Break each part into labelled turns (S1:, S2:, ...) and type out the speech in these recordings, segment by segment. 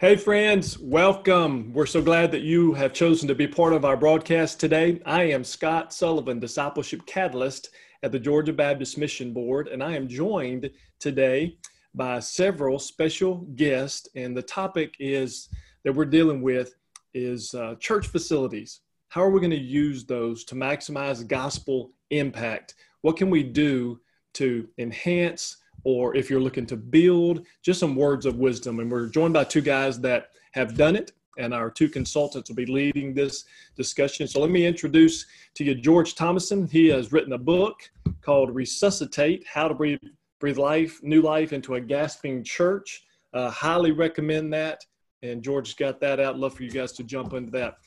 S1: Hey, friends, welcome. We're so glad that you have chosen to be part of our broadcast today. I am Scott Sullivan, Discipleship Catalyst at the Georgia Baptist Mission Board, and I am joined today by several special guests. And the topic is that we're dealing with is uh, church facilities. How are we going to use those to maximize gospel impact? What can we do to enhance? Or if you're looking to build, just some words of wisdom. And we're joined by two guys that have done it, and our two consultants will be leading this discussion. So let me introduce to you George Thomason. He has written a book called Resuscitate How to Breathe, breathe Life, New Life into a Gasping Church. Uh, highly recommend that. And George's got that out. Love for you guys to jump into that.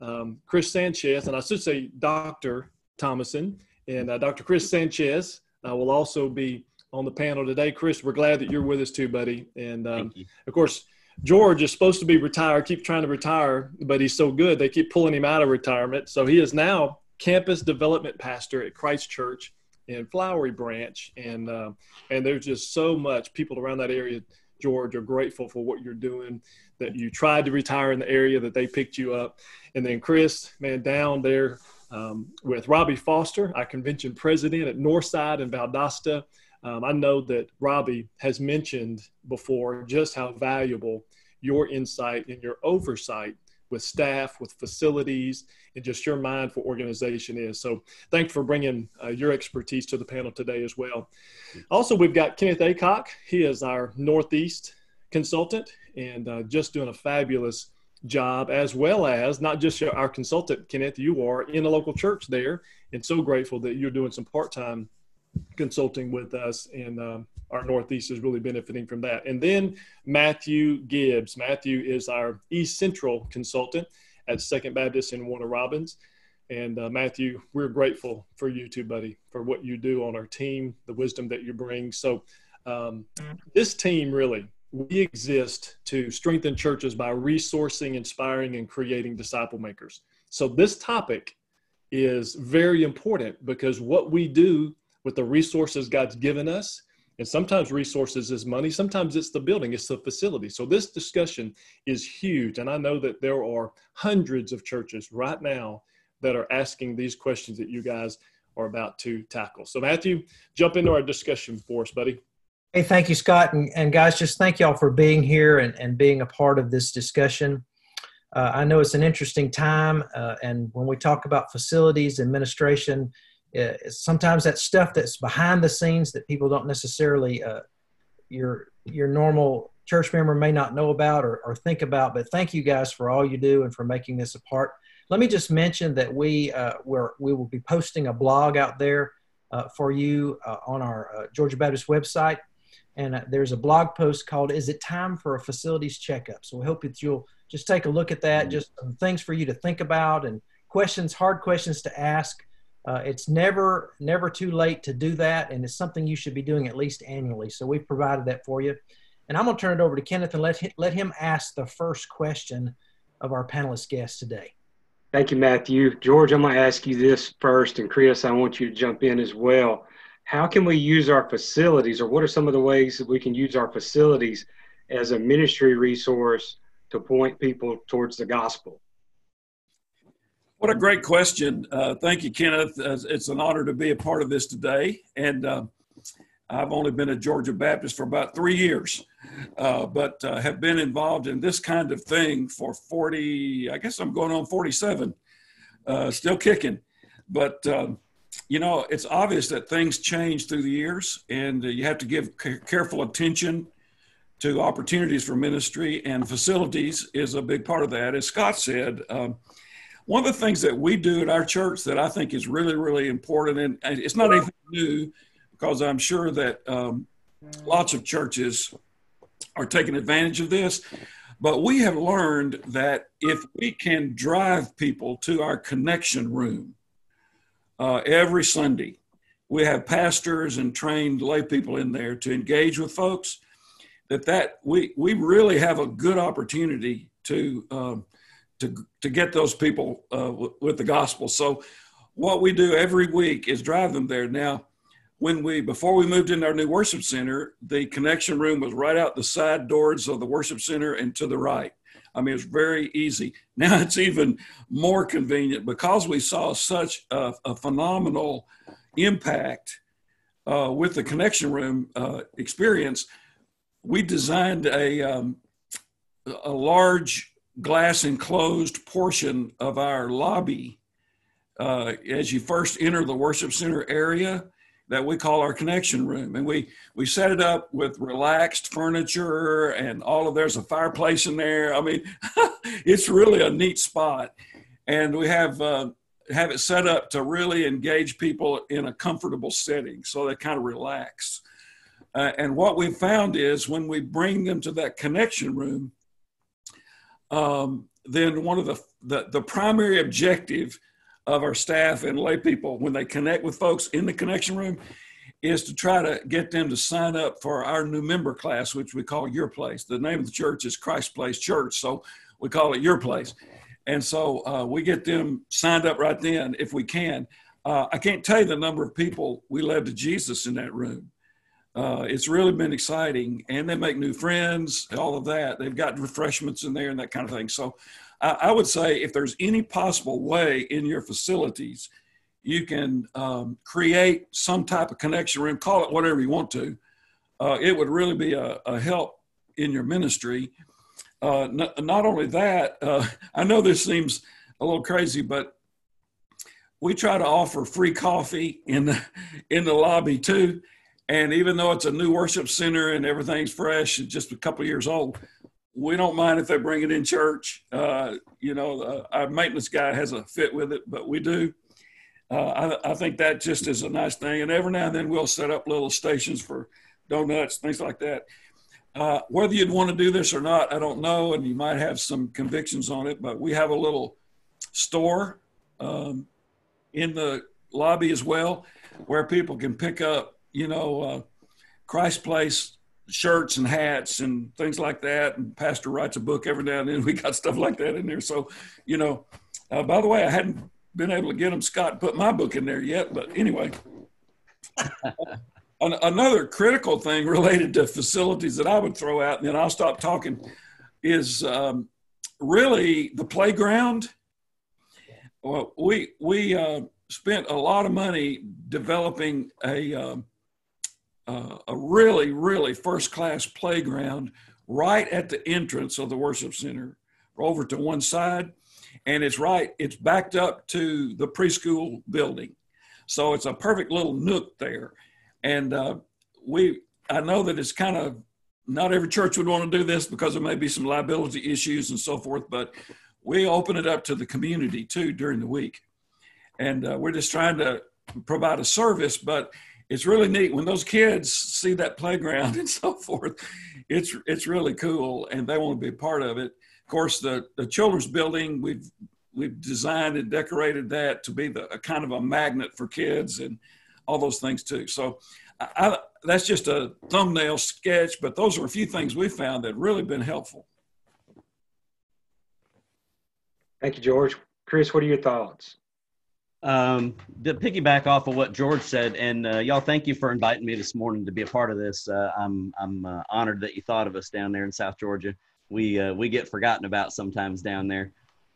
S1: Um, Chris Sanchez, and I should say Dr. Thomason, and uh, Dr. Chris Sanchez uh, will also be on the panel today. Chris, we're glad that you're with us too, buddy. And um, of course, George is supposed to be retired, keep trying to retire, but he's so good they keep pulling him out of retirement. So he is now campus development pastor at Christ Church in Flowery Branch, and uh, and there's just so much people around that area. George are grateful for what you're doing. That you tried to retire in the area that they picked you up, and then Chris, man, down there um, with Robbie Foster, our convention president at Northside and Valdosta. Um, I know that Robbie has mentioned before just how valuable your insight and your oversight with staff, with facilities, and just your mind for organization is. So, thanks for bringing uh, your expertise to the panel today as well. Also, we've got Kenneth Acock. He is our Northeast consultant and uh, just doing a fabulous job, as well as not just our consultant, Kenneth, you are in a local church there, and so grateful that you're doing some part time consulting with us, and um, our Northeast is really benefiting from that. And then Matthew Gibbs. Matthew is our East Central consultant at Second Baptist in Warner Robins. And uh, Matthew, we're grateful for you too, buddy, for what you do on our team, the wisdom that you bring. So, um, this team really, we exist to strengthen churches by resourcing, inspiring, and creating disciple makers. So, this topic is very important because what we do with the resources God's given us. And sometimes resources is money, sometimes it's the building, it's the facility. So this discussion is huge. And I know that there are hundreds of churches right now that are asking these questions that you guys are about to tackle. So, Matthew, jump into our discussion for us, buddy.
S2: Hey, thank you, Scott. And, and guys, just thank y'all for being here and, and being a part of this discussion. Uh, I know it's an interesting time. Uh, and when we talk about facilities, administration, uh, sometimes that stuff that's behind the scenes that people don't necessarily uh, your your normal church member may not know about or, or, think about but thank you guys for all you do and for making this a part. Let me just mention that we uh, we're, we will be posting a blog out there uh, for you uh, on our uh, georgia baptist website. And there's a blog post called is it time for a facilities checkup? So we hope that you'll just take a look at that. Just some things for you to think about and questions hard questions to ask uh, it's never never too late to do that, and it's something you should be doing at least annually. So we've provided that for you. And I'm going to turn it over to Kenneth and let him, let him ask the first question of our panelist guest today.
S3: Thank you, Matthew. George, I'm going to ask you this first, and Chris, I want you to jump in as well. How can we use our facilities, or what are some of the ways that we can use our facilities as a ministry resource to point people towards the gospel?
S4: What a great question. Uh, thank you, Kenneth. Uh, it's an honor to be a part of this today. And uh, I've only been a Georgia Baptist for about three years, uh, but uh, have been involved in this kind of thing for 40, I guess I'm going on 47, uh, still kicking. But, um, you know, it's obvious that things change through the years, and you have to give c- careful attention to opportunities for ministry, and facilities is a big part of that. As Scott said, um, one of the things that we do at our church that I think is really, really important, and it's not anything new because I'm sure that um, lots of churches are taking advantage of this. But we have learned that if we can drive people to our connection room uh, every Sunday, we have pastors and trained lay people in there to engage with folks. That that we we really have a good opportunity to um, to to get those people uh, w- with the gospel. So what we do every week is drive them there. Now, when we before we moved into our new worship center, the connection room was right out the side doors of the worship center and to the right. I mean, it's very easy. Now it's even more convenient because we saw such a, a phenomenal impact uh, with the connection room uh, experience. We designed a um, a large glass enclosed portion of our lobby uh, as you first enter the worship center area that we call our connection room. And we, we set it up with relaxed furniture and all of there's a fireplace in there. I mean, it's really a neat spot. And we have, uh, have it set up to really engage people in a comfortable setting so they kind of relax. Uh, and what we found is when we bring them to that connection room, um, then one of the, the, the primary objective of our staff and lay people when they connect with folks in the connection room is to try to get them to sign up for our new member class, which we call Your Place. The name of the church is Christ Place Church, so we call it Your Place. And so uh, we get them signed up right then if we can. Uh, I can't tell you the number of people we led to Jesus in that room. Uh, it's really been exciting, and they make new friends, all of that. They've got refreshments in there and that kind of thing. So I, would say if there's any possible way in your facilities, you can um, create some type of connection room, call it whatever you want to. Uh, it would really be a, a, help in your ministry. Uh, not, not, only that, uh, I know this seems a little crazy, but we try to offer free coffee in the in the lobby too. And even though it's a new worship center and everything's fresh and just a couple years old, we don't mind if they bring it in church. Uh, you know, uh, our maintenance guy has a fit with it, but we do. Uh, I, I, think that just is a nice thing. And every now and then we'll set up little stations for donuts, things like that. Uh, whether you'd want to do this or not, I don't know. And you might have some convictions on it, but we have a little store um, in the lobby as well where people can pick up, you know, uh, Christ Place shirts and hats and things like that. And Pastor writes a book every now and then. We got stuff like that in there. So, you know, uh, by the way, I hadn't been able to get him Scott put my book in there yet, but anyway. Another critical thing related to facilities that I would throw out, and then I'll stop talking, is um, really the playground. Well, we we uh, spent a lot of money developing a um, uh, a really, really first class playground right at the entrance of the worship center over to one side. And it's right, it's backed up to the preschool building. So it's a perfect little nook there. And uh, we, I know that it's kind of not every church would want to do this because there may be some liability issues and so forth, but we open it up to the community too during the week. And uh, we're just trying to provide a service, but it's really neat when those kids see that playground and so forth. It's it's really cool, and they want to be part of it. Of course, the the children's building we've we've designed and decorated that to be the a kind of a magnet for kids and all those things too. So I, that's just a thumbnail sketch, but those are a few things we found that really been helpful.
S3: Thank you, George. Chris, what are your thoughts?
S5: Um, to piggyback off of what George said, and uh, y'all, thank you for inviting me this morning to be a part of this. Uh, I'm I'm uh, honored that you thought of us down there in South Georgia. We uh, we get forgotten about sometimes down there.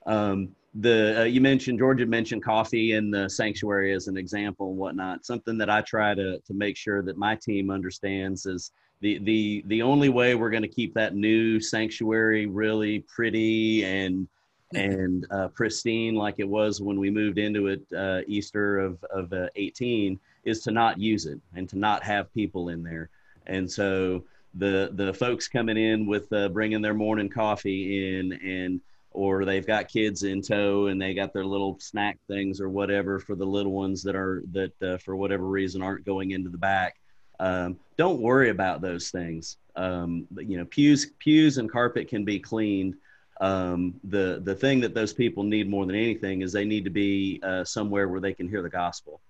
S5: Um, the uh, you mentioned George mentioned coffee in the sanctuary as an example and whatnot. Something that I try to to make sure that my team understands is the the the only way we're going to keep that new sanctuary really pretty and and uh, pristine like it was when we moved into it uh, Easter of, of uh, 18 is to not use it and to not have people in there. And so the the folks coming in with uh, bringing their morning coffee in and or they've got kids in tow and they got their little snack things or whatever for the little ones that are that uh, for whatever reason aren't going into the back. Um, don't worry about those things. Um, you know, pews pews and carpet can be cleaned um, the the thing that those people need more than anything is they need to be uh, somewhere where they can hear the gospel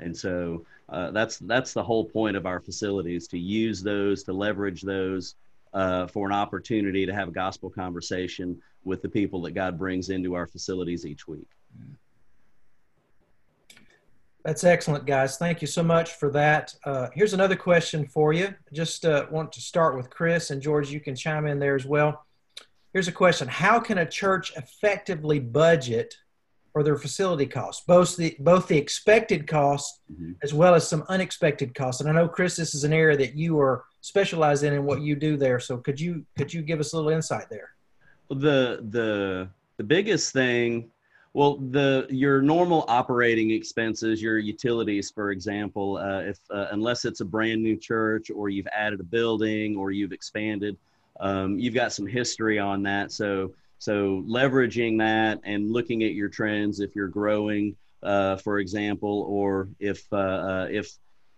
S5: and so uh, that's that's the whole point of our facilities to use those to leverage those uh, for an opportunity to have a gospel conversation with the people that god brings into our facilities each week
S2: That's excellent, guys. Thank you so much for that. Uh, here's another question for you. Just uh, want to start with Chris and George. You can chime in there as well. Here's a question: How can a church effectively budget for their facility costs, both the both the expected costs mm-hmm. as well as some unexpected costs? And I know, Chris, this is an area that you are specialized in and what you do there. So could you could you give us a little insight there?
S5: Well, the the the biggest thing well, the your normal operating expenses, your utilities, for example, uh, if uh, unless it's a brand new church or you've added a building or you've expanded, um, you've got some history on that. So so leveraging that and looking at your trends, if you're growing, uh, for example, or if uh, uh, if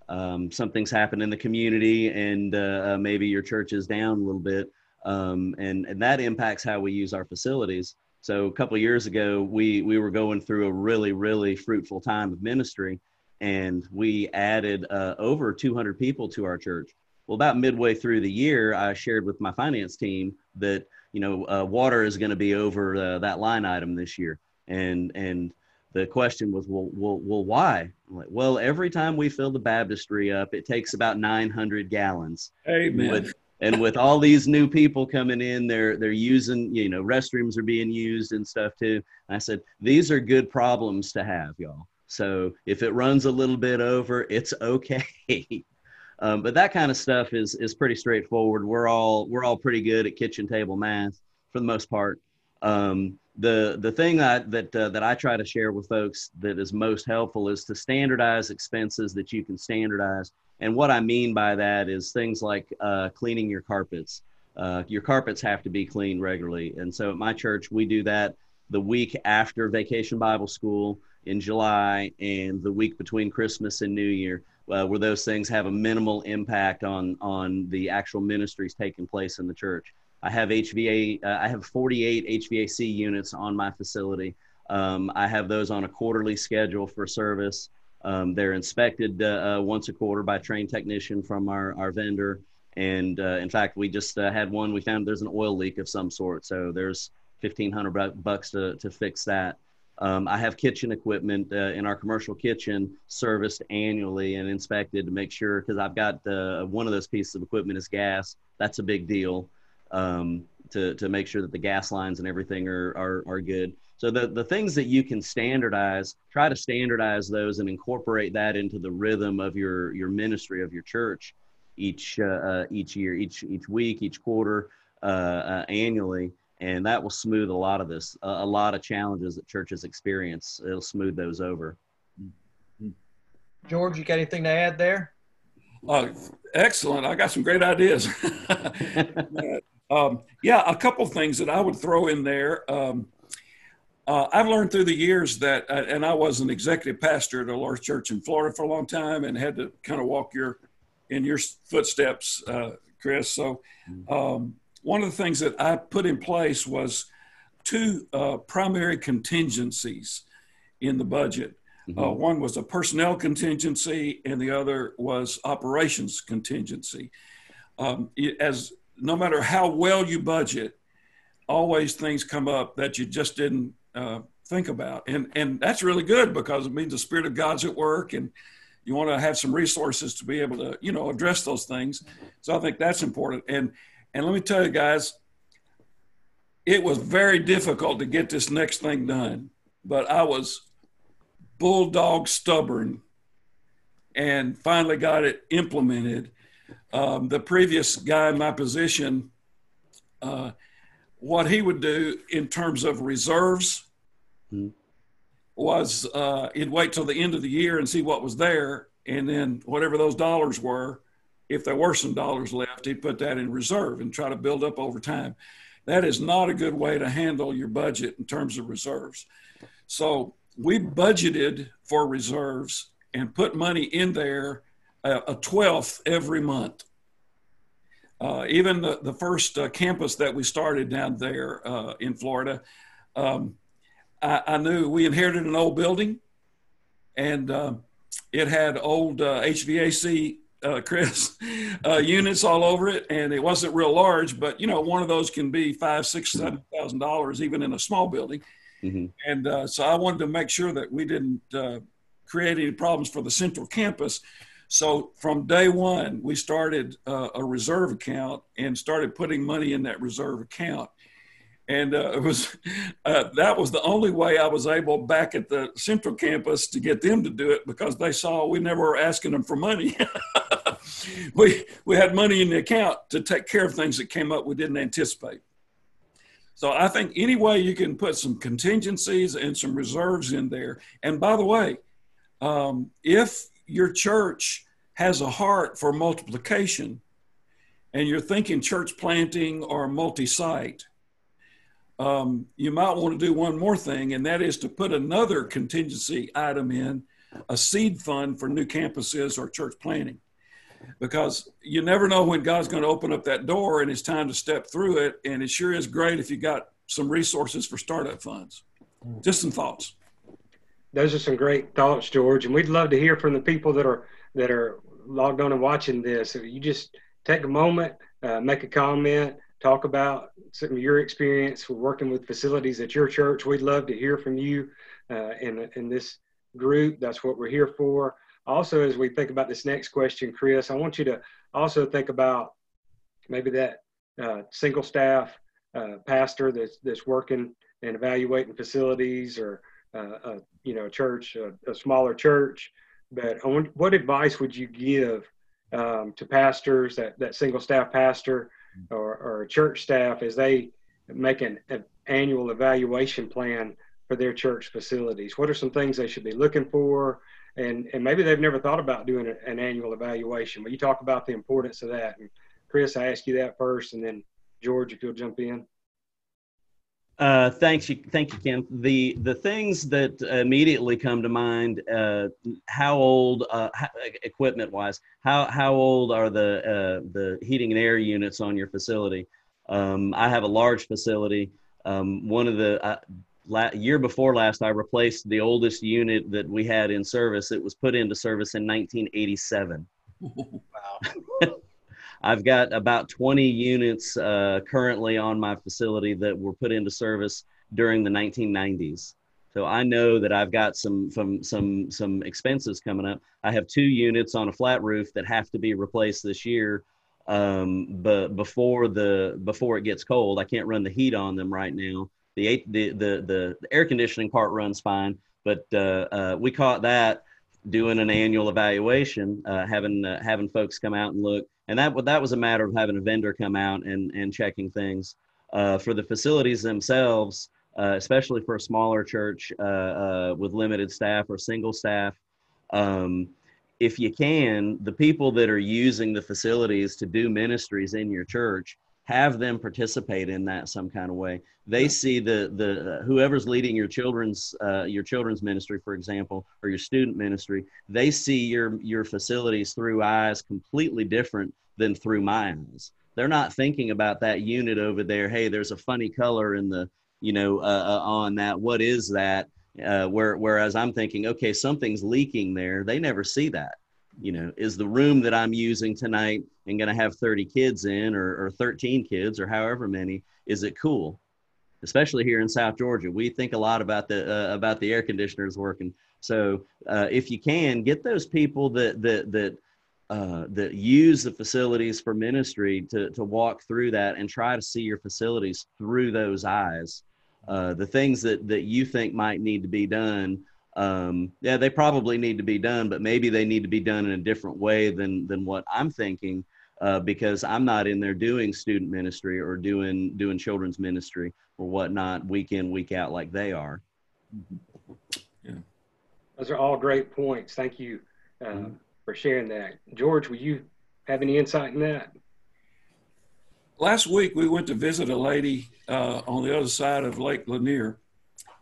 S5: um, something's happened in the community and uh, maybe your church is down a little bit, um, and and that impacts how we use our facilities. So a couple years ago, we we were going through a really really fruitful time of ministry, and we added uh, over 200 people to our church. Well, about midway through the year, I shared with my finance team that you know uh, water is going to be over uh, that line item this year, and and the question was, well, well, well, why? Like, well, every time we fill the baptistry up, it takes about 900 gallons.
S4: Amen.
S5: With, and with all these new people coming in they're they're using you know restrooms are being used and stuff too and i said these are good problems to have y'all so if it runs a little bit over it's okay um, but that kind of stuff is is pretty straightforward we're all we're all pretty good at kitchen table math for the most part um, the the thing that that uh, that I try to share with folks that is most helpful is to standardize expenses that you can standardize and what I mean by that is things like uh, cleaning your carpets. Uh, your carpets have to be cleaned regularly. And so at my church, we do that the week after Vacation Bible School in July and the week between Christmas and New Year, uh, where those things have a minimal impact on, on the actual ministries taking place in the church. I have HVA, uh, I have 48 HVAC units on my facility. Um, I have those on a quarterly schedule for service. Um, they're inspected uh, uh, once a quarter by a trained technician from our, our vendor. And uh, in fact, we just uh, had one. We found there's an oil leak of some sort, so there's 1,500 bucks to, to fix that. Um, I have kitchen equipment uh, in our commercial kitchen serviced annually and inspected to make sure because I've got uh, one of those pieces of equipment is gas. That's a big deal um, to, to make sure that the gas lines and everything are, are, are good. So the, the things that you can standardize, try to standardize those and incorporate that into the rhythm of your, your ministry of your church each, uh, uh, each year, each, each week, each quarter, uh, uh annually. And that will smooth a lot of this, a lot of challenges that churches experience. It'll smooth those over.
S2: George, you got anything to add there?
S4: Uh, excellent. I got some great ideas. um, yeah, a couple things that I would throw in there. Um, uh, I've learned through the years that, uh, and I was an executive pastor at a large church in Florida for a long time, and had to kind of walk your in your footsteps, uh, Chris. So, mm-hmm. um, one of the things that I put in place was two uh, primary contingencies in the budget. Uh, mm-hmm. one was a personnel contingency, and the other was operations contingency. Um, as no matter how well you budget, always things come up that you just didn't uh, think about. And, and that's really good because it means the Spirit of God's at work and you want to have some resources to be able to, you know, address those things. So I think that's important. And, and let me tell you guys, it was very difficult to get this next thing done, but I was bulldog stubborn and finally got it implemented. Um, the previous guy in my position, uh, what he would do in terms of reserves mm-hmm. was uh, he'd wait till the end of the year and see what was there, and then whatever those dollars were, if there were some dollars left, he'd put that in reserve and try to build up over time. That is not a good way to handle your budget in terms of reserves. So we budgeted for reserves and put money in there uh, a twelfth every month uh, even the, the first uh, campus that we started down there uh, in Florida, um, I, I, knew we inherited an old building and um, it had old HVAC, uh, Chris, uh, units all over it. And it wasn't real large, but you know, one of those can be five, six, seven thousand dollars, even in a small building. Mm-hmm. And uh, so I wanted to make sure that we didn't create any problems for the central campus. So from day one, we started uh, a reserve account and started putting money in that reserve account. And uh, it was uh, that was the only way I was able back at the central campus to get them to do it because they saw we never were asking them for money. we we had money in the account to take care of things that came up we didn't anticipate. So I think any way you can put some contingencies and some reserves in there. And by the way, um, if your church has a heart for multiplication and you're thinking church planting or multi site, um, you might want to do one more thing, and that is to put another contingency item in a seed fund for new campuses or church planting. Because you never know when God's going to open up that door and it's time to step through it. And it sure is great if you got some resources for startup funds. Just some thoughts
S3: those are some great thoughts, George, and we'd love to hear from the people that are that are logged on and watching this. If you just take a moment, uh, make a comment, talk about some of your experience working with facilities at your church. We'd love to hear from you uh, in in this group. That's what we're here for. Also, as we think about this next question, Chris, I want you to also think about maybe that uh, single staff uh, pastor that's that's working and evaluating facilities or uh, a you know a church, a, a smaller church. But what advice would you give um, to pastors, that, that single staff pastor or, or church staff, as they make an, an annual evaluation plan for their church facilities? What are some things they should be looking for? And, and maybe they've never thought about doing an annual evaluation, but you talk about the importance of that. And Chris, I ask you that first, and then George, if you'll jump in.
S5: Uh, thanks, you, thank you, Ken. The the things that immediately come to mind: uh, how old, uh, equipment wise, how how old are the uh, the heating and air units on your facility? Um, I have a large facility. Um, one of the uh, la- year before last, I replaced the oldest unit that we had in service. It was put into service in 1987. Wow. I've got about 20 units uh, currently on my facility that were put into service during the 1990s. So I know that I've got some some some some expenses coming up. I have two units on a flat roof that have to be replaced this year. Um, but before the before it gets cold, I can't run the heat on them right now. The the the the, the air conditioning part runs fine, but uh, uh, we caught that doing an annual evaluation, uh, having uh, having folks come out and look and that that was a matter of having a vendor come out and and checking things uh, for the facilities themselves, uh, especially for a smaller church uh, uh, with limited staff or single staff. Um, if you can, the people that are using the facilities to do ministries in your church, have them participate in that some kind of way. They see the the uh, whoever's leading your children's uh, your children's ministry, for example, or your student ministry. They see your your facilities through eyes completely different than through my eyes. They're not thinking about that unit over there. Hey, there's a funny color in the you know uh, uh, on that. What is that? Uh, where, whereas I'm thinking, okay, something's leaking there. They never see that you know, is the room that I'm using tonight and going to have 30 kids in or, or 13 kids or however many, is it cool? Especially here in South Georgia, we think a lot about the uh, about the air conditioners working. So uh, if you can get those people that that that uh, that use the facilities for ministry to to walk through that and try to see your facilities through those eyes. Uh, the things that that you think might need to be done um, yeah, they probably need to be done, but maybe they need to be done in a different way than than what I'm thinking. Uh, because I'm not in there doing student ministry or doing doing children's ministry or whatnot week in week out like they are.
S3: Yeah, those are all great points. Thank you uh, mm-hmm. for sharing that, George. Will you have any insight in that?
S4: Last week we went to visit a lady uh, on the other side of Lake Lanier,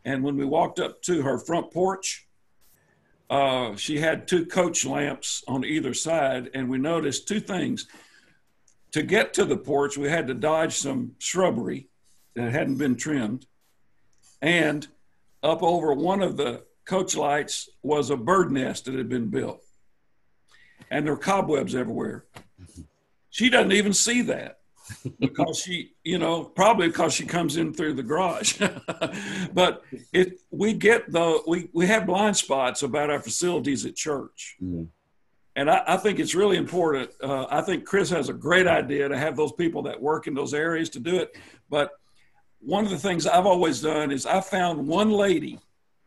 S4: and when we walked up to her front porch, uh, she had two coach lamps on either side, and we noticed two things. To get to the porch, we had to dodge some shrubbery that hadn't been trimmed, and up over one of the coach lights was a bird nest that had been built, and there were cobwebs everywhere. She doesn't even see that. because she, you know, probably because she comes in through the garage. but it, we get the, we, we have blind spots about our facilities at church. Mm. And I, I, think it's really important. Uh, I think Chris has a great idea to have those people that work in those areas to do it. But one of the things I've always done is I found one lady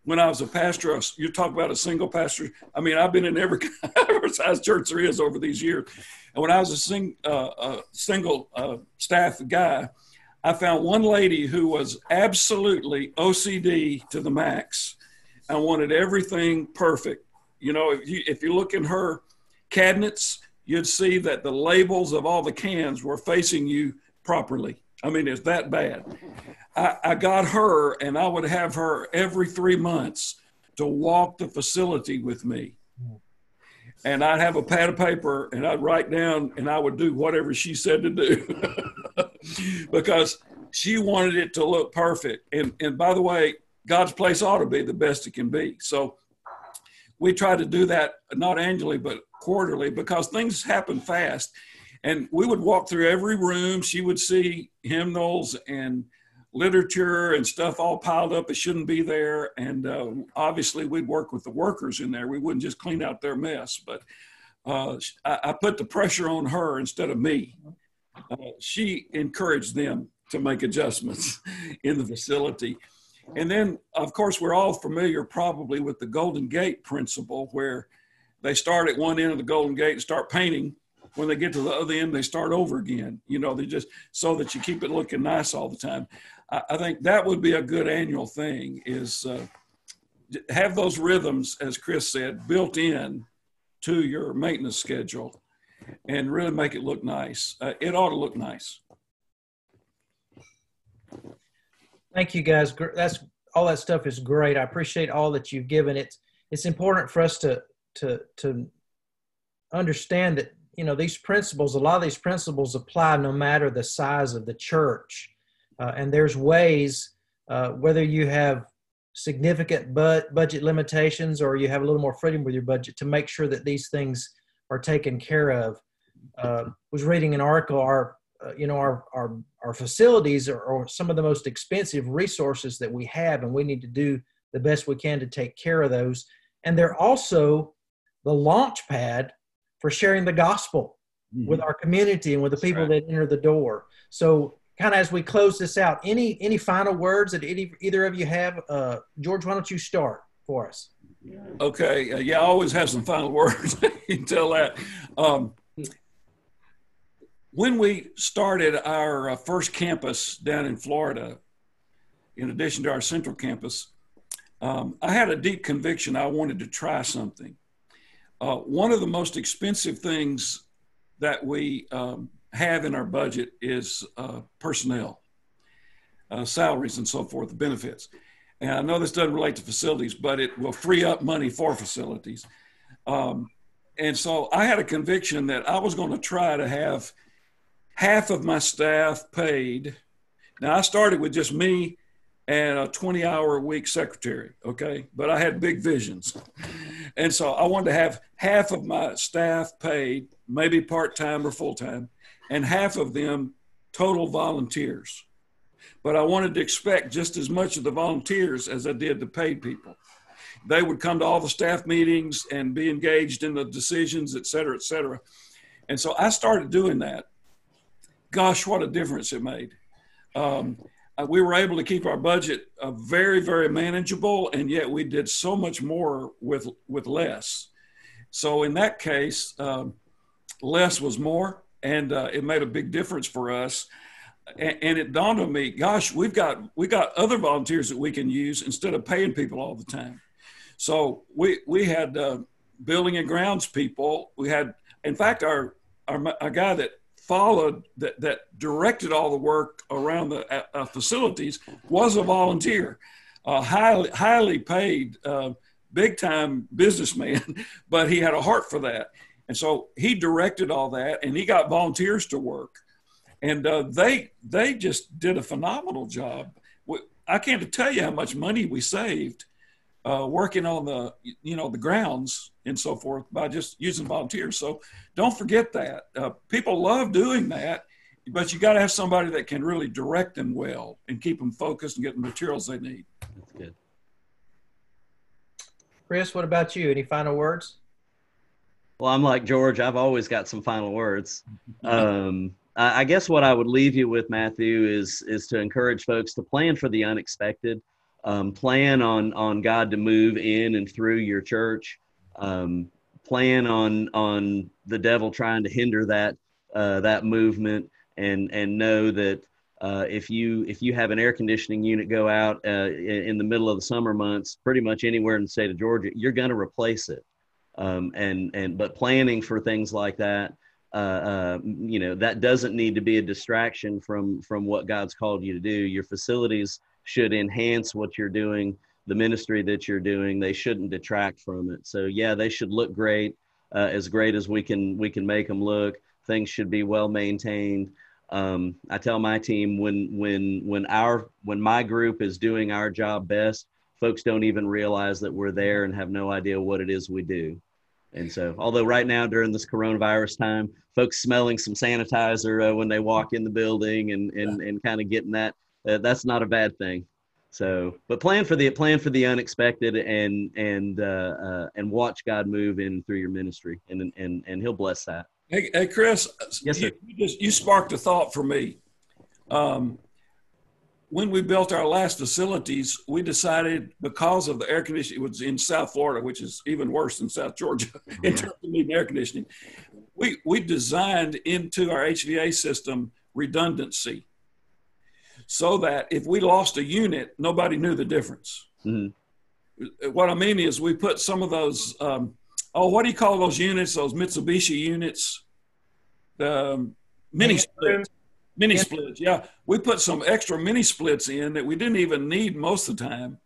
S4: when I was a pastor. You talk about a single pastor. I mean, I've been in every, every size church there is over these years. And when I was a, sing, uh, a single uh, staff guy, I found one lady who was absolutely OCD to the max I wanted everything perfect. You know, if you, if you look in her cabinets, you'd see that the labels of all the cans were facing you properly. I mean, it's that bad. I, I got her, and I would have her every three months to walk the facility with me and I'd have a pad of paper and I'd write down and I would do whatever she said to do because she wanted it to look perfect. And, and by the way, God's place ought to be the best it can be. So we try to do that not annually, but quarterly because things happen fast. And we would walk through every room. She would see hymnals and literature and stuff all piled up it shouldn't be there. And uh, obviously we'd work with the workers in there. We wouldn't just clean out their mess. But uh, I, I, put the pressure on her instead of me. Uh, she encouraged them to make adjustments in the facility and then of course we're all familiar probably with the golden gate principle where they start at one end of the golden gate and start painting when they get to the other end, they start over again. You know, they just so that you keep it looking nice all the time. I, think that would be a good annual thing is uh, have those rhythms, as Chris said, built in to your maintenance schedule and really make it look nice. Uh, it ought to look nice.
S2: Thank you guys. That's all that stuff is great. I appreciate all that you've given. It's it's important for us to to to understand that you know these principles. A lot of these principles apply no matter the size of the church. Uh, and there's ways, uh, whether you have significant but budget limitations or you have a little more freedom with your budget, to make sure that these things are taken care of. Uh, was reading an article. Our, uh, you know, our our our facilities are, are some of the most expensive resources that we have, and we need to do the best we can to take care of those. And they're also the launch pad for sharing the gospel mm-hmm. with our community and with the That's people right. that enter the door. So kind of as we close this out, any any final words that any either of you have? Uh, George, why don't you start for us?
S4: Okay, uh, yeah, I always have some final words. you tell that. Um, when we started our uh, first campus down in Florida, in addition to our central campus, um, I had a deep conviction I wanted to try something. Uh, one of the most expensive things that we um, have in our budget is uh, personnel, uh, salaries, and so forth, benefits. And I know this doesn't relate to facilities, but it will free up money for facilities. Um, and so I had a conviction that I was going to try to have half of my staff paid. Now, I started with just me and a 20 hour a week secretary, okay? But I had big visions. And so I wanted to have half of my staff paid, maybe part time or full time, and half of them total volunteers. But I wanted to expect just as much of the volunteers as I did the paid people. They would come to all the staff meetings and be engaged in the decisions, et cetera, et cetera. And so I started doing that. Gosh, what a difference it made. Um, uh, we were able to keep our budget uh, very, very manageable, and yet we did so much more with with less. So in that case, um, less was more and uh, it made a big difference for us. And, and, it dawned on me, gosh, we've got we got other volunteers that we can use instead of paying people all the time. So we we had uh, building and grounds people. We had, in fact, our our a guy that followed that that directed all the work around the uh, facilities was a volunteer, highly highly paid, uh, big time businessman, but he had a heart for that and so he directed all that, and he got volunteers to work, and uh, they they just did a phenomenal job. I can't tell you how much money we saved uh, working on the you know the grounds and so forth by just using volunteers. So don't forget that uh, people love doing that, but you got to have somebody that can really direct them well and keep them focused and get the materials they need.
S5: That's good.
S2: Chris, what about you? Any final words?
S5: Well, I'm like George. I've always got some final words. Um, I guess what I would leave you with, Matthew, is is to encourage folks to plan for the unexpected. Um, plan on on God to move in and through your church. Um, plan on on the devil trying to hinder that uh, that movement, and and know that uh, if you if you have an air conditioning unit go out uh, in, the middle of the summer months, pretty much anywhere in the state of Georgia, you're going to replace it. Um, and and but planning for things like that, uh, uh, you know, that doesn't need to be a distraction from from what God's called you to do. Your facilities should enhance what you're doing, the ministry that you're doing. They shouldn't detract from it. So yeah, they should look great, uh, as great as we can we can make them look. Things should be well maintained. Um, I tell my team when when when our when my group is doing our job best, folks don't even realize that we're there and have no idea what it is we do. And so, although right now during this coronavirus time, folks smelling some sanitizer uh, when they walk in the building and and, and kind of getting that, uh, that's not a bad thing. So, but plan for the plan for the unexpected and and uh, uh and watch God move in through your ministry, and and and He'll bless that.
S4: Hey, hey Chris.
S5: Yes, sir.
S4: You, you, just you sparked a thought for me. Um, when we built our last facilities, we decided because of the air conditioning, it was in South Florida, which is even worse than South Georgia in terms of needing air conditioning. We, we designed into our HVA system redundancy so that if we lost a unit, nobody knew the difference. Mm-hmm. What I mean is, we put some of those, um, oh, what do you call those units, those Mitsubishi units? The um, mini splits Mini splits, yeah. We put some extra mini splits in that we didn't even need most of the time.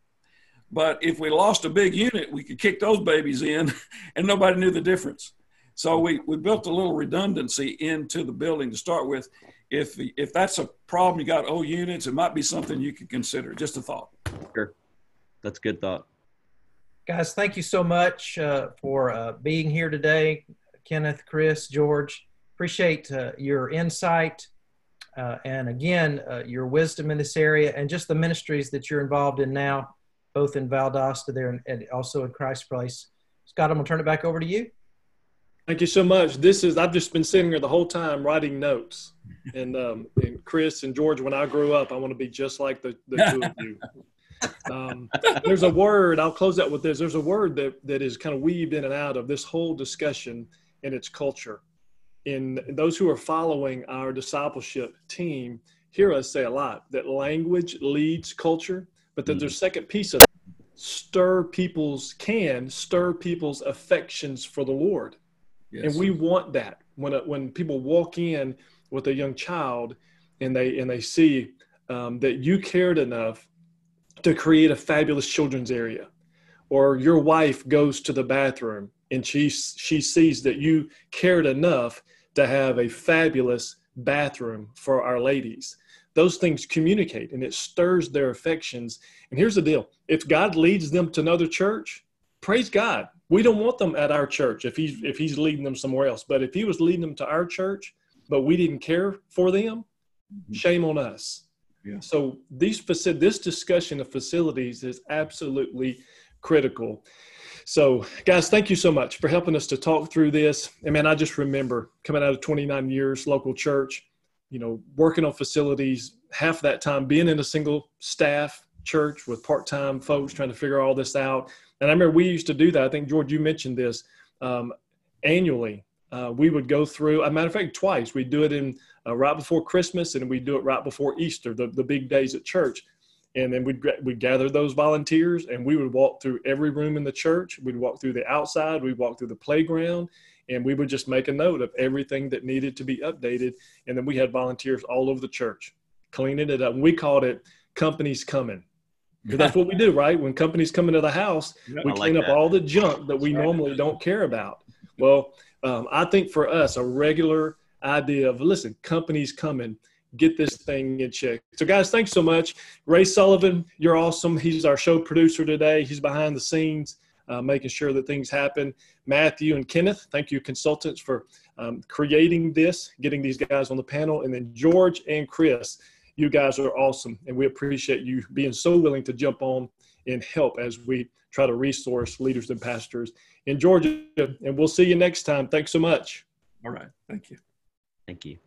S4: But if we lost a big unit, we could kick those babies in and nobody knew the difference. So we, we built a little redundancy into the building to start with. If if that's a problem, you got O units, it might be something you could consider. Just a thought.
S5: Sure. That's a good thought.
S2: Guys, thank you so much uh, for uh, being here today. Kenneth, Chris, George, appreciate uh, your insight uh, and again, uh, your wisdom in this area and just the ministries that you're involved in now, both in Valdosta there and, and also in Christ Place. Scott, I'm going to turn it back over to you.
S1: Thank you so much. This is, I've just been sitting here the whole time writing notes. And, um, and Chris and George, when I grow up, I want to be just like the, the two of you. Um, there's a word, I'll close out with this. There's a word that, that is kind of weaved in and out of this whole discussion and its culture in those who are following our discipleship team hear us say a lot that language leads culture, but that mm-hmm. there's second piece of stir people's can stir people's affections for the Lord. Yes. And we want that when when people walk in with a young child and they and they see um, that you cared enough to create a fabulous children's area, or your wife goes to the bathroom and she she sees that you cared enough to have a fabulous bathroom for our ladies. Those things communicate and it stirs their affections. And here's the deal if God leads them to another church, praise God. We don't want them at our church if he's if he's leading them somewhere else. But if he was leading them to our church, but we didn't care for them, mm-hmm. shame on us. Yeah. So these this discussion of facilities is absolutely critical. So, guys, thank you so much for helping us to talk through this. And man, I just remember coming out of 29 years local church, you know, working on facilities, half that time being in a single staff church with part-time folks trying to figure all this out. And I remember we used to do that. I think George, you mentioned this um, annually. Uh, we would go through. A matter of fact, twice. We do it in uh, right before Christmas, and we do it right before Easter, the, the big days at church and then we'd we'd gather those volunteers and we would walk through every room in the church we'd walk through the outside we'd walk through the playground and we would just make a note of everything that needed to be updated and then we had volunteers all over the church cleaning it up we called it companies coming because that's what we do right when companies come into the house we clean like up all the junk that we normally don't care about well um, i think for us a regular idea of listen companies coming get this thing in check. So, guys, thanks so much. Ray Sullivan, you're awesome. He's our show producer today. He's behind the scenes. uh, making sure that things happen. Matthew and Kenneth, thank you, consultants, for um, creating this, getting these guys on the panel. And then George and Chris, you guys are awesome. And we appreciate you being so willing to jump on and help as we try to resource leaders and pastors in Georgia. And we'll see you next time. Thanks so much.
S4: All right. Thank you.
S5: Thank you.